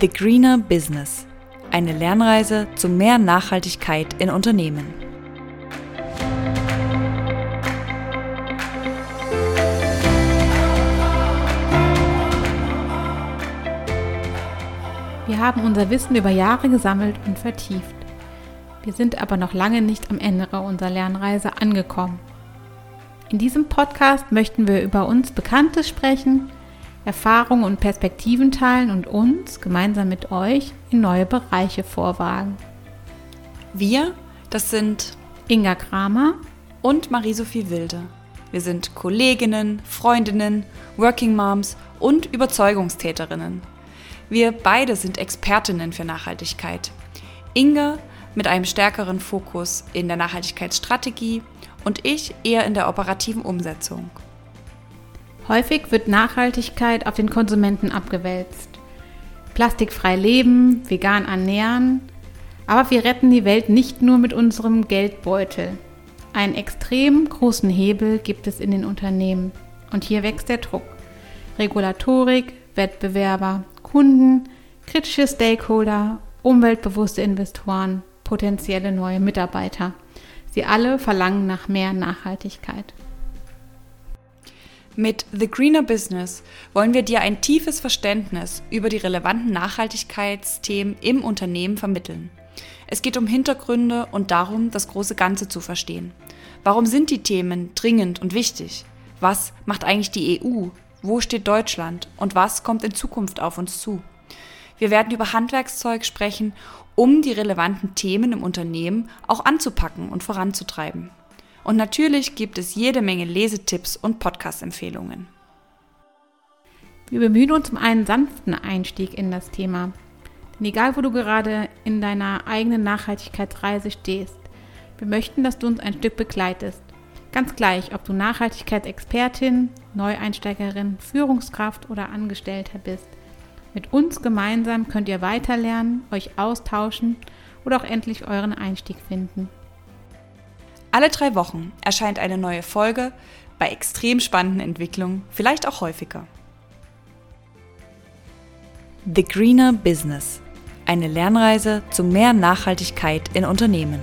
The Greener Business. Eine Lernreise zu mehr Nachhaltigkeit in Unternehmen. Wir haben unser Wissen über Jahre gesammelt und vertieft. Wir sind aber noch lange nicht am Ende unserer Lernreise angekommen. In diesem Podcast möchten wir über uns Bekanntes sprechen, Erfahrungen und Perspektiven teilen und uns gemeinsam mit euch in neue Bereiche vorwagen. Wir, das sind Inga Kramer und Marie-Sophie Wilde. Wir sind Kolleginnen, Freundinnen, Working Moms und Überzeugungstäterinnen. Wir beide sind Expertinnen für Nachhaltigkeit. Inga mit einem stärkeren Fokus in der Nachhaltigkeitsstrategie und ich eher in der operativen Umsetzung. Häufig wird Nachhaltigkeit auf den Konsumenten abgewälzt. Plastikfrei leben, vegan ernähren, aber wir retten die Welt nicht nur mit unserem Geldbeutel. Einen extrem großen Hebel gibt es in den Unternehmen und hier wächst der Druck. Regulatorik, Wettbewerber, Kunden, kritische Stakeholder, umweltbewusste Investoren, potenzielle neue Mitarbeiter. Sie alle verlangen nach mehr Nachhaltigkeit. Mit The Greener Business wollen wir dir ein tiefes Verständnis über die relevanten Nachhaltigkeitsthemen im Unternehmen vermitteln. Es geht um Hintergründe und darum, das große Ganze zu verstehen. Warum sind die Themen dringend und wichtig? Was macht eigentlich die EU? Wo steht Deutschland? Und was kommt in Zukunft auf uns zu? Wir werden über Handwerkszeug sprechen, um die relevanten Themen im Unternehmen auch anzupacken und voranzutreiben. Und natürlich gibt es jede Menge Lesetipps und Podcast-Empfehlungen. Wir bemühen uns um einen sanften Einstieg in das Thema. Denn egal, wo du gerade in deiner eigenen Nachhaltigkeitsreise stehst, wir möchten, dass du uns ein Stück begleitest. Ganz gleich, ob du Nachhaltigkeitsexpertin, Neueinsteigerin, Führungskraft oder Angestellter bist. Mit uns gemeinsam könnt ihr weiterlernen, euch austauschen oder auch endlich euren Einstieg finden. Alle drei Wochen erscheint eine neue Folge bei extrem spannenden Entwicklungen, vielleicht auch häufiger. The Greener Business. Eine Lernreise zu mehr Nachhaltigkeit in Unternehmen.